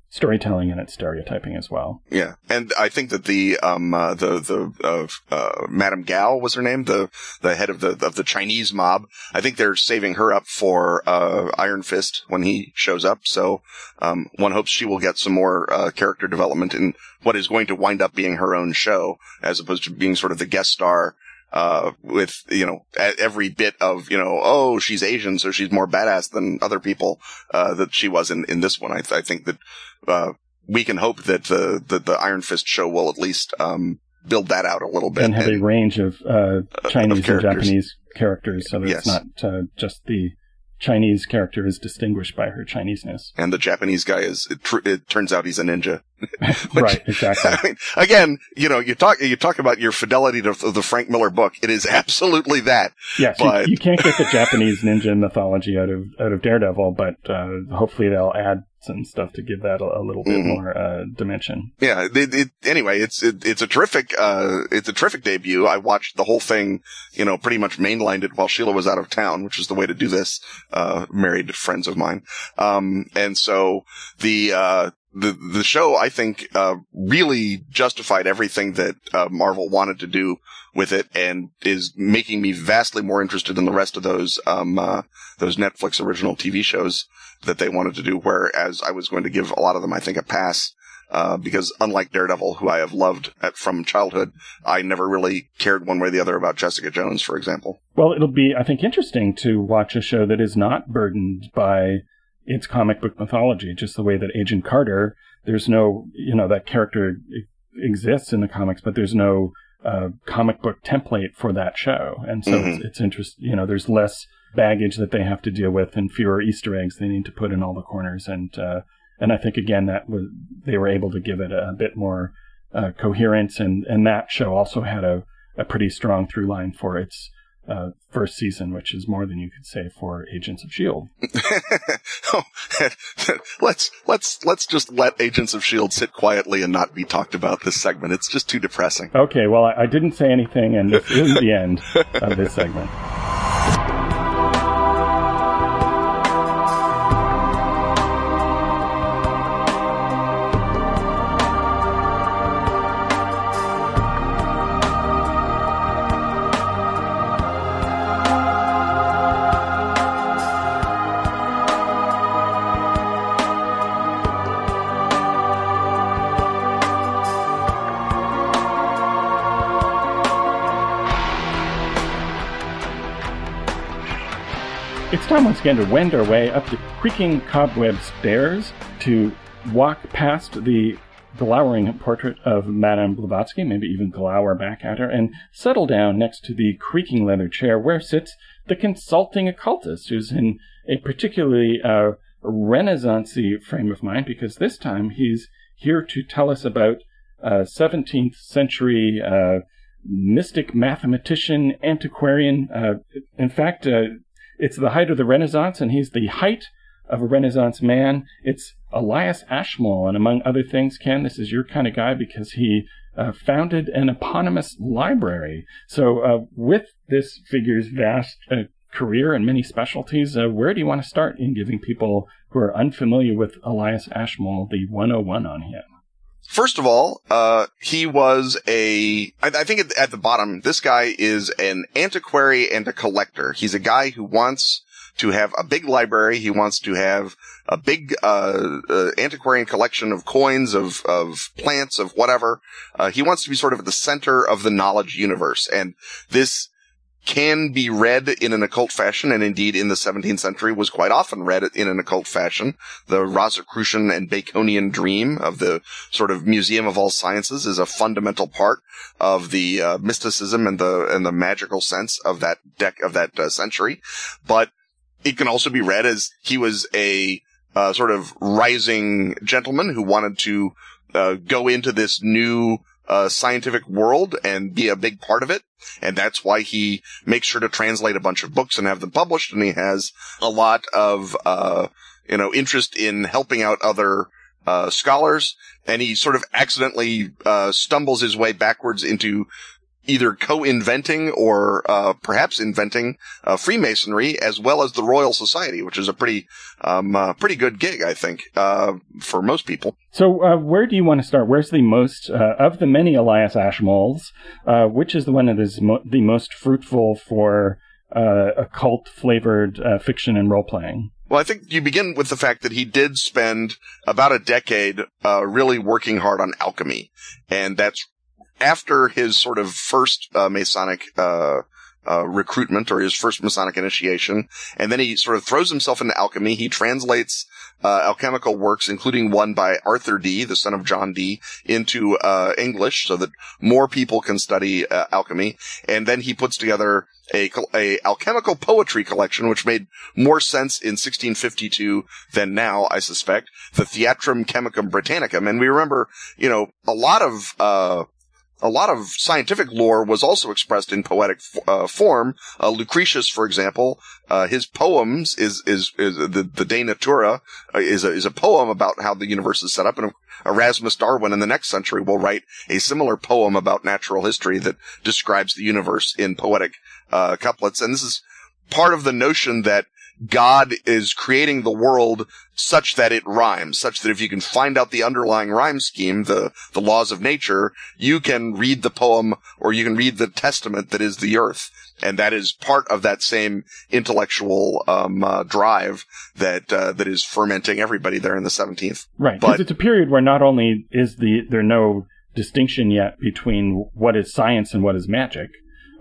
storytelling and its stereotyping as well. Yeah, and I think that the um uh, the the uh, uh, Madame Gao was her name, the the head of the of the Chinese mob. I think they're saving her up for uh, Iron Fist when he shows up. So um, one hopes she will get some more uh, character development in what is going to wind up being her own show, as opposed to being sort of the guest star uh, with, you know, every bit of, you know, oh, she's Asian, so she's more badass than other people, uh, that she was in, in this one. I, th- I think that, uh, we can hope that the, that the Iron Fist show will at least, um, build that out a little bit. And have and, a range of, uh, Chinese of and Japanese characters, so that yes. it's not, uh, just the, Chinese character is distinguished by her Chineseness. And the Japanese guy is, it, tr- it turns out he's a ninja. Which, right, exactly. I mean, again, you know, you talk, you talk about your fidelity to the Frank Miller book. It is absolutely that. Yes, but... you, you, can't get the Japanese ninja mythology out of, out of Daredevil, but, uh, hopefully they'll add and stuff to give that a, a little bit mm-hmm. more uh, dimension. Yeah. It, it, anyway, it's it, it's a terrific uh, it's a terrific debut. I watched the whole thing, you know, pretty much mainlined it while Sheila was out of town, which is the way to do this. Uh, married friends of mine, um, and so the uh, the the show I think uh, really justified everything that uh, Marvel wanted to do with it, and is making me vastly more interested in the rest of those um, uh, those Netflix original TV shows that they wanted to do. Whereas I was going to give a lot of them, I think, a pass. Uh, because unlike Daredevil, who I have loved at, from childhood, I never really cared one way or the other about Jessica Jones, for example. Well, it'll be, I think, interesting to watch a show that is not burdened by its comic book mythology, just the way that Agent Carter, there's no, you know, that character exists in the comics, but there's no uh, comic book template for that show, and so Mhm. it's, it's interesting. You know, there's less baggage that they have to deal with, and fewer Easter eggs they need to put in all the corners, and uh, and I think again that was they were able to give it a, bit more uh, coherence, and and that show also had a a pretty strong through line for its uh, first season, which is more than you could say for Agents of Shield. Oh, let's let's let's just let Agents of Shield sit quietly and not be talked about this segment. It's just too depressing. Okay, well I, I didn't say anything, and this is the end of this segment. time once again to wend our way up the creaking cobweb stairs to walk past the glowering portrait of Madame Blavatsky, maybe even glower back at her, and settle down next to the creaking leather chair where sits the consulting occultist, who's in a particularly uh, renaissancey frame of mind because this time he's here to tell us about uh, 17th century uh, mystic mathematician, antiquarian. Uh, in fact, uh, it's the height of the Renaissance, and he's the height of a Renaissance man. It's Elias Ashmole, and among other things, Ken, this is your kind of guy because he uh, founded an eponymous library. So, uh, with this figure's vast uh, career and many specialties, uh, where do you want to start in giving people who are unfamiliar with Elias Ashmole the 101 on him? First of all, uh, he was a, I, I think at, at the bottom, this guy is an antiquary and a collector. He's a guy who wants to have a big library. He wants to have a big, uh, uh antiquarian collection of coins, of, of plants, of whatever. Uh, he wants to be sort of at the center of the knowledge universe. And this, can be read in an occult fashion, and indeed in the 17th century was quite often read in an occult fashion. The Rosicrucian and Baconian dream of the sort of Museum of All Sciences is a fundamental part of the uh, mysticism and the and the magical sense of that deck of that uh, century. But it can also be read as he was a uh, sort of rising gentleman who wanted to uh, go into this new uh, scientific world and be a big part of it. And that's why he makes sure to translate a bunch of books and have them published. And he has a lot of, uh, you know, interest in helping out other, uh, scholars. And he sort of accidentally, uh, stumbles his way backwards into either co-inventing or, uh, perhaps inventing, uh, Freemasonry as well as the Royal Society, which is a pretty, um, uh, pretty good gig, I think, uh, for most people. So, uh, where do you want to start? Where's the most, uh, of the many Elias Ashmoles, uh, which is the one that is mo- the most fruitful for uh, occult flavored uh, fiction and role playing? Well, I think you begin with the fact that he did spend about a decade uh, really working hard on alchemy, and that's after his sort of first uh, Masonic uh, uh, recruitment or his first Masonic initiation, and then he sort of throws himself into alchemy. He translates uh, alchemical works, including one by Arthur Dee, the son of John Dee, into uh, English so that more people can study uh, alchemy. And then he puts together a, a alchemical poetry collection, which made more sense in 1652 than now, I suspect. The Theatrum Chemicum Britannicum, and we remember, you know, a lot of. A lot of scientific lore was also expressed in poetic uh, form. Uh, Lucretius, for example, uh, his poems is is, is the the De Natura uh, is a is a poem about how the universe is set up, and Erasmus Darwin in the next century will write a similar poem about natural history that describes the universe in poetic uh, couplets. And this is part of the notion that God is creating the world such that it rhymes, such that if you can find out the underlying rhyme scheme, the, the laws of nature, you can read the poem or you can read the testament that is the earth. And that is part of that same intellectual, um, uh, drive that, uh, that is fermenting everybody there in the 17th. Right. But- it's a period where not only is the there no distinction yet between what is science and what is magic,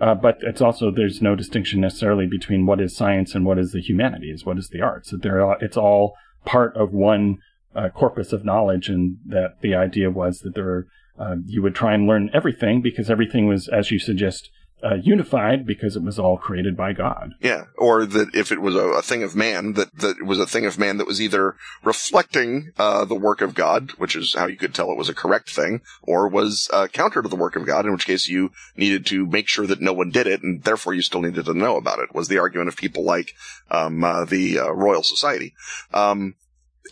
uh, but it's also there's no distinction necessarily between what is science and what is the humanities, what is the arts. They're it's all part of one uh, corpus of knowledge, and that the idea was that there uh, you would try and learn everything because everything was, as you suggest, uh, unified because it was all created by God. Yeah, or that if it was a, a, thing of man, that that it was a thing of man that was either reflecting uh, the work of God, which is how you could tell it was a correct thing, or was uh, counter to the work of God, in which case you needed to make sure that no one did it, and therefore you still needed to know about it. Was the argument of people like um, uh, the uh, Royal Society. Um,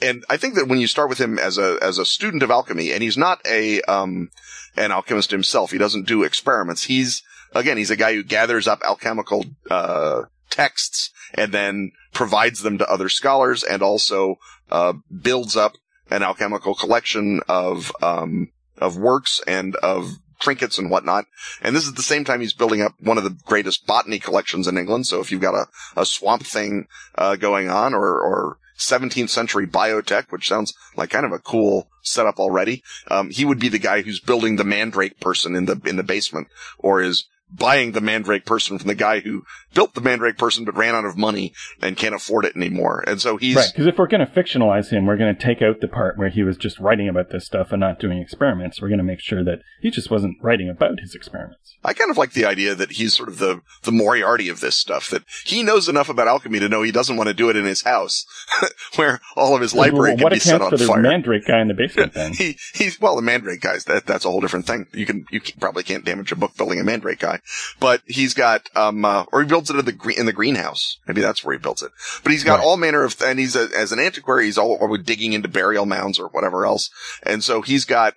and I think that when you start with him as a as a student of alchemy, and he's not a um, an alchemist himself, he doesn't do experiments. He's again, he's a guy who gathers up alchemical uh, texts and then provides them to other scholars, and also uh, builds up an alchemical collection of um, of works and of trinkets and whatnot. And this is the same time he's building up one of the greatest botany collections in England. So if you've got a, a swamp thing uh, going on, or or 17th century biotech, which sounds like kind of a cool setup already. Um, he would be the guy who's building the mandrake person in the in the basement, or is buying the mandrake person from the guy who built the mandrake person but ran out of money and can't afford it anymore. And so he's right because if we're going to fictionalize him, we're going to take out the part where he was just writing about this stuff and not doing experiments. We're going to make sure that he just wasn't writing about his experiments. I kind of like the idea that he's sort of the the Moriarty of this stuff. That he knows enough about alchemy to know he doesn't want to do it in his house, where all of his library well, can be set on fire. mandrake guy in the basement then? he he's well the mandrake guys that that's a whole different thing. You can you probably can't damage a book building a mandrake guy, but he's got um uh, or he builds it in the green in the greenhouse. Maybe that's where he builds it. But he's got Right. all manner of and he's a, as an antiquary he's all digging into burial mounds or whatever else. And so he's got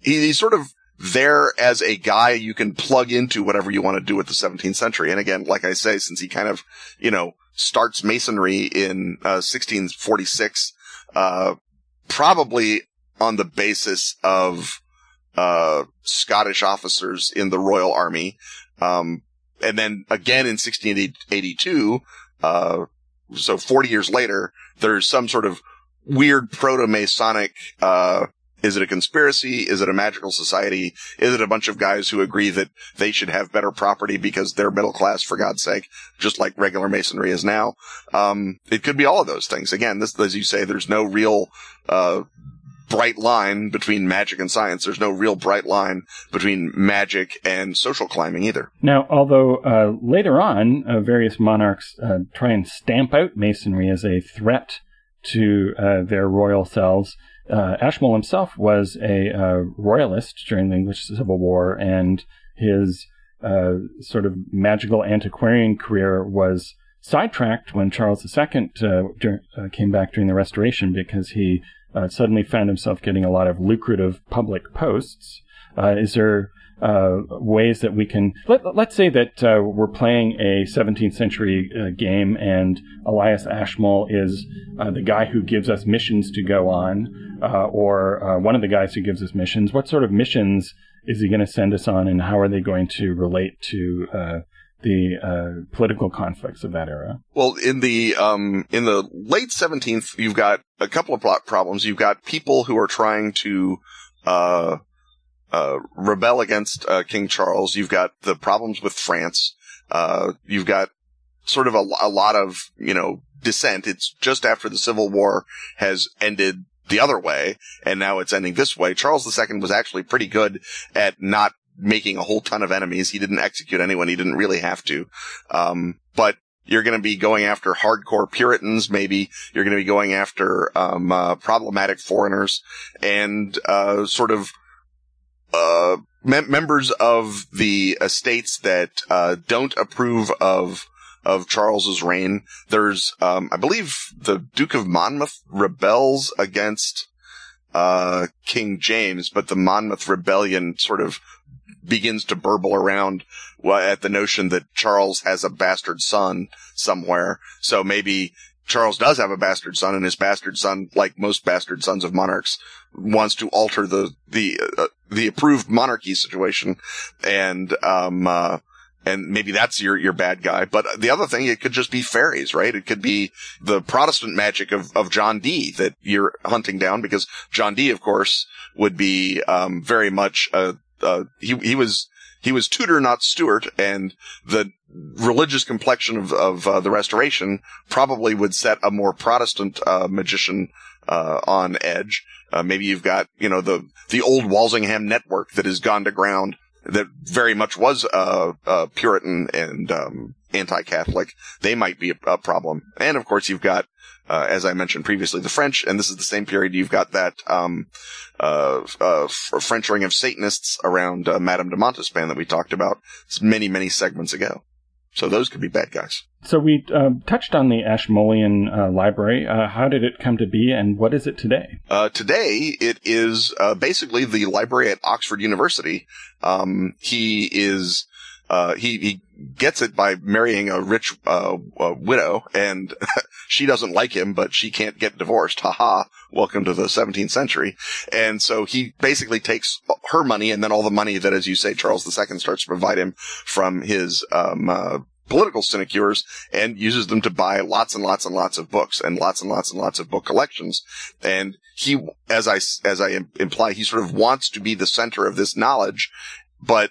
he, he's sort of there as a guy you can plug into whatever you want to do with the 17th century. And again, like I say, since he kind of, you know, starts masonry in uh, 1646, uh, probably on the basis of uh, Scottish officers in the Royal Army. Um, and then again in 1682, uh, so 40 years later, there's some sort of weird proto-Masonic, uh, is it a conspiracy? Is it a magical society? Is it a bunch of guys who agree that they should have better property because they're middle class, for God's sake, just like regular masonry is now? Um, it could be all of those things. Again, this, as you say, there's no real, uh, bright line between magic and science. There's no real bright line between magic and social climbing either. Now, although uh, later on, uh, various monarchs uh, try and stamp out masonry as a threat to uh, their royal selves, uh, Ashmole himself was a uh, royalist during the English Civil War, and his sort of magical antiquarian career was sidetracked when Charles II uh, dur- uh, came back during the Restoration because he uh, suddenly found himself getting a lot of lucrative public posts. Uh, is there uh, ways that we can let, let's say that uh, we're playing a 17th century uh, game and Elias Ashmole is uh, the guy who gives us missions to go on, uh, or uh, one of the guys who gives us missions. What sort of missions is he going to send us on, and how are they going to relate to the uh, political conflicts of that era? Well, in the um in the late 17th, you've got a couple of problems. You've got people who are trying to uh uh rebel against uh, King Charles. You've got the problems with France. Uh you've got sort of a, a lot of, you know, dissent. It's just after the Civil War has ended the other way and now it's ending this way. Charles II was actually pretty good at not making a whole ton of enemies. He didn't execute anyone. He didn't really have to. Um, but you're going to be going after hardcore Puritans. Maybe you're going to be going after, um, uh, problematic foreigners and, uh, sort of, uh, mem- members of the estates that, uh, don't approve of, of Charles's reign. There's, um, I believe the Duke of Monmouth rebels against, uh, King James, but the Monmouth rebellion sort of begins to burble around at the notion that Charles has a bastard son somewhere. So maybe Charles does have a bastard son and his bastard son, like most bastard sons of monarchs, wants to alter the, the, uh, the approved monarchy situation. And, um, uh, and maybe that's your, your bad guy. But the other thing, it could just be fairies, right? It could be the Protestant magic of, of John Dee that you're hunting down because John Dee, of course, would be, um, very much, uh, uh, he, he was, he was Tudor, not Stuart, and the religious complexion of, of uh, the Restoration probably would set a more Protestant uh, magician uh, on edge. Uh, maybe you've got, you know, the, the old Walsingham network that has gone to ground that very much was, uh, Puritan and, um, anti-Catholic. They might be a, a problem. And of course you've got, uh, as I mentioned previously, the French, and this is the same period you've got that, um, uh, uh, French ring of Satanists around, uh, Madame de Montespan that we talked about many, many segments ago. So those could be bad guys. So we uh, touched on the Ashmolean uh, library. Uh, how did it come to be, and what is it today? Uh, today, it is uh, basically the library at Oxford University. Um, he is uh, he he gets it by marrying a rich widow, and she doesn't like him, but she can't get divorced. Ha ha! Welcome to the 17th century. And so he basically takes her money, and then all the money that, as you say, Charles II starts to provide him from his um, political sinecures and uses them to buy lots and lots and lots of books and lots and lots and lots of book collections. And he, as I, as I imply, he sort of wants to be the center of this knowledge, but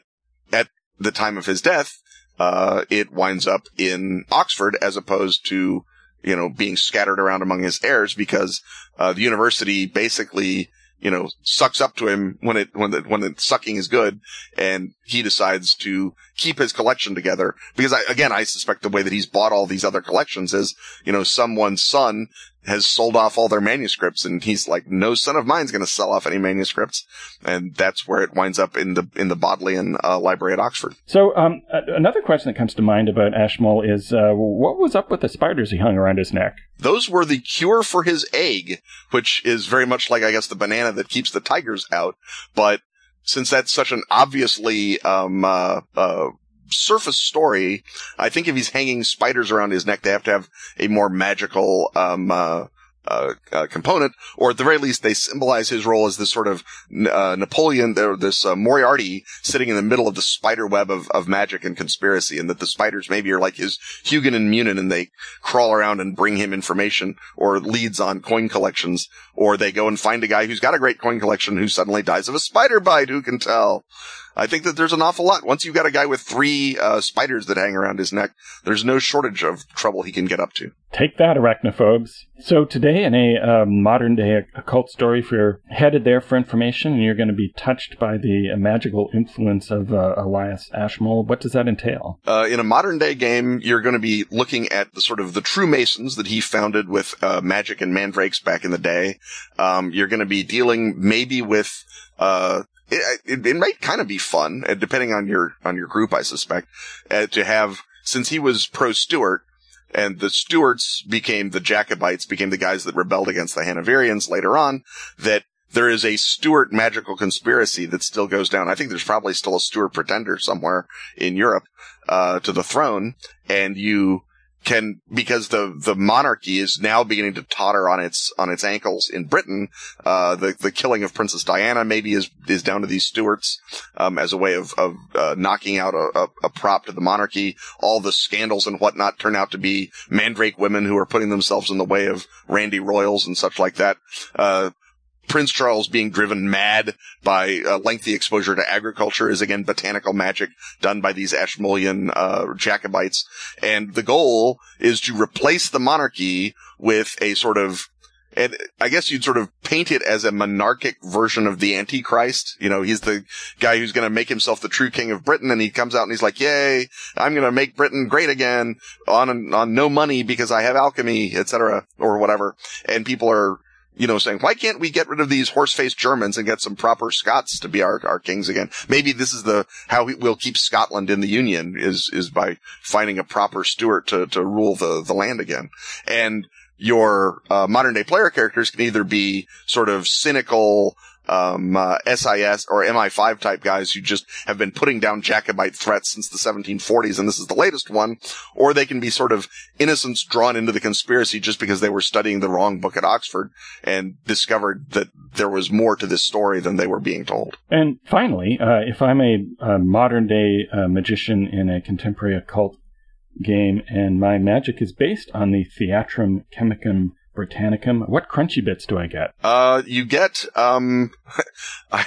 at the time of his death, uh, it winds up in Oxford as opposed to, you know, being scattered around among his heirs because, uh, the university basically you know, sucks up to him when it, when the, when the sucking is good and he decides to keep his collection together. Because I, again, I suspect the way that he's bought all these other collections is, you know, someone's son has sold off all their manuscripts and he's like, no son of mine's going to sell off any manuscripts. And that's where it winds up in the, in the Bodleian uh, library at Oxford. So, um, another question that comes to mind about Ashmole is, uh, what was up with the spiders he hung around his neck? Those were the cure for his ague, which is very much like, I guess, the banana that keeps the tigers out. But since that's such an obviously, um, uh, uh, surface story, I think if he's hanging spiders around his neck, they have to have a more magical, um, uh, uh, uh, component, or at the very least, they symbolize his role as this sort of uh, Napoleon, or this uh, Moriarty sitting in the middle of the spider web of, of magic and conspiracy, and that the spiders maybe are like his Hugin and Munin, and they crawl around and bring him information or leads on coin collections, or they go and find a guy who's got a great coin collection who suddenly dies of a spider bite. Who can tell? I think that there's an awful lot. Once you've got a guy with three uh, spiders that hang around his neck, there's no shortage of trouble he can get up to. Take that, arachnophobes. So today, in a uh, modern day occult story, if you're headed there for information and you're going to be touched by the uh, magical influence of uh, Elias Ashmole, what does that entail? Uh, in a modern day game, you're going to be looking at the sort of the true masons that he founded with uh, magic and mandrakes back in the day. Um, you're going to be dealing maybe with uh, it, it, it might kind of be fun, uh, depending on your on your group, I suspect, uh, to have since he was pro Stuart, and the Stuarts became the Jacobites, became the guys that rebelled against the Hanoverians later on. That there is a Stuart magical conspiracy that still goes down. I think there's probably still a Stuart pretender somewhere in Europe uh, to the throne, and you can because the the monarchy is now beginning to totter on its on its ankles in Britain. Uh, the the killing of Princess Diana maybe is is down to these Stuarts um, as a way of of uh, knocking out a, a, a, prop to the monarchy. All the scandals and whatnot turn out to be mandrake women who are putting themselves in the way of Randy Royals and such like that. Uh, Prince Charles being driven mad by uh, lengthy exposure to agriculture is again botanical magic done by these Ashmolean uh, Jacobites, and the goal is to replace the monarchy with a sort of and I guess you'd sort of paint it as a monarchic version of the Antichrist. You know, he's the guy who's going to make himself the true king of Britain, and he comes out and he's like, "Yay, I'm going to make Britain great again on on no money because I have alchemy, etc., or whatever." And people are you know, saying, why can't we get rid of these horse-faced Germans and get some proper Scots to be our, our kings again? Maybe this is the, how we, will keep Scotland in the Union is, is by finding a proper Stuart to, to rule the, the land again. And your, uh, modern day player characters can either be sort of cynical, um, uh, SIS or MI5 type guys who just have been putting down Jacobite threats since the 1740s, and this is the latest one, or they can be sort of innocents drawn into the conspiracy just because they were studying the wrong book at Oxford and discovered that there was more to this story than they were being told. And finally, uh, if I'm a, a modern day uh, magician in a contemporary occult game and my magic is based on the Theatrum Chemicum Britannicum. What crunchy bits do I get? Uh, you get, um, I,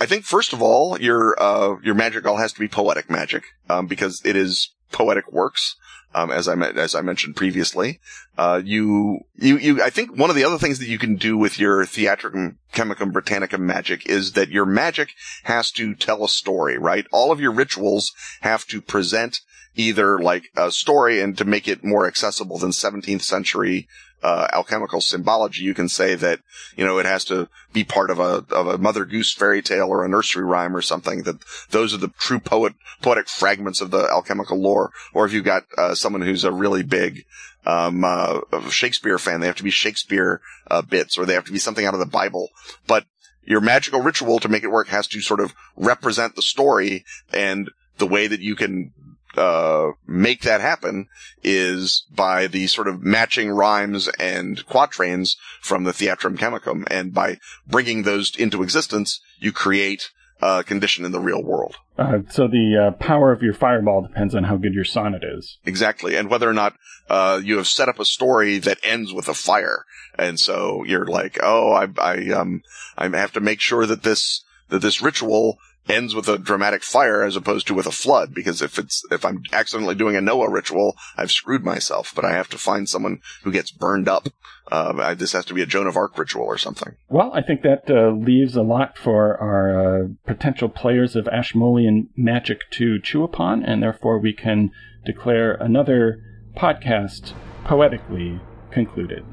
I think first of all, your, uh, your magic all has to be poetic magic, um, because it is poetic works. Um, as I as I mentioned previously, uh, you you you I think one of the other things that you can do with your Theatricum Chemicum Britannicum magic is that your magic has to tell a story, right? All of your rituals have to present either like a story and to make it more accessible than 17th century uh, alchemical symbology, you can say that, you know, it has to be part of a, of a Mother Goose fairy tale or a nursery rhyme or something that those are the true poet, poetic fragments of the alchemical lore. Or if you've got, uh, someone who's a really big, um, uh, Shakespeare fan, they have to be Shakespeare, uh, bits or they have to be something out of the Bible. But your magical ritual to make it work has to sort of represent the story and the way that you can uh, make that happen is by the sort of matching rhymes and quatrains from the Theatrum Chemicum. And by bringing those into existence, you create a condition in the real world. Uh, so the uh, power of your fireball depends on how good your sonnet is. Exactly. And whether or not, uh, you have set up a story that ends with a fire. And so you're like, oh, I, I, um, I have to make sure that this, that this ritual ends with a dramatic fire as opposed to with a flood because if it's if I'm accidentally doing a Noah ritual, I've screwed myself. But I have to find someone who gets burned up. Uh, I, this has to be a Joan of Arc ritual or something. Well, I think that uh, leaves a lot for our uh, potential players of Ashmolean magic to chew upon, and therefore we can declare another podcast poetically concluded.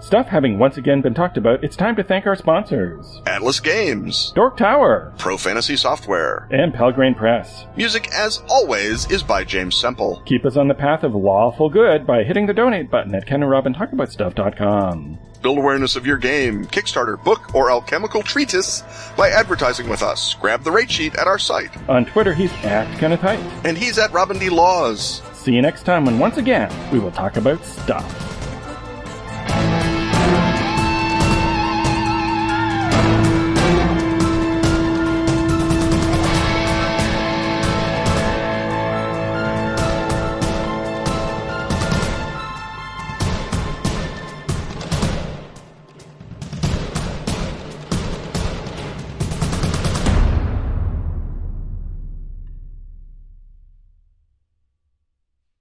Stuff having once again been talked about, it's time to thank our sponsors Atlas Games, Dork Tower, Pro Fantasy Software, and Pelgrane Press. Music, as always, is by James Semple. Keep us on the path of lawful good by hitting the donate button at kenandrobintalkaboutstuff.com. Build awareness of your game, Kickstarter, book, or alchemical treatise by advertising with us. Grab the rate sheet at our site. On Twitter, he's at Kenneth Hite. And he's at Robin D. Laws. See you next time when once again we will talk about stuff.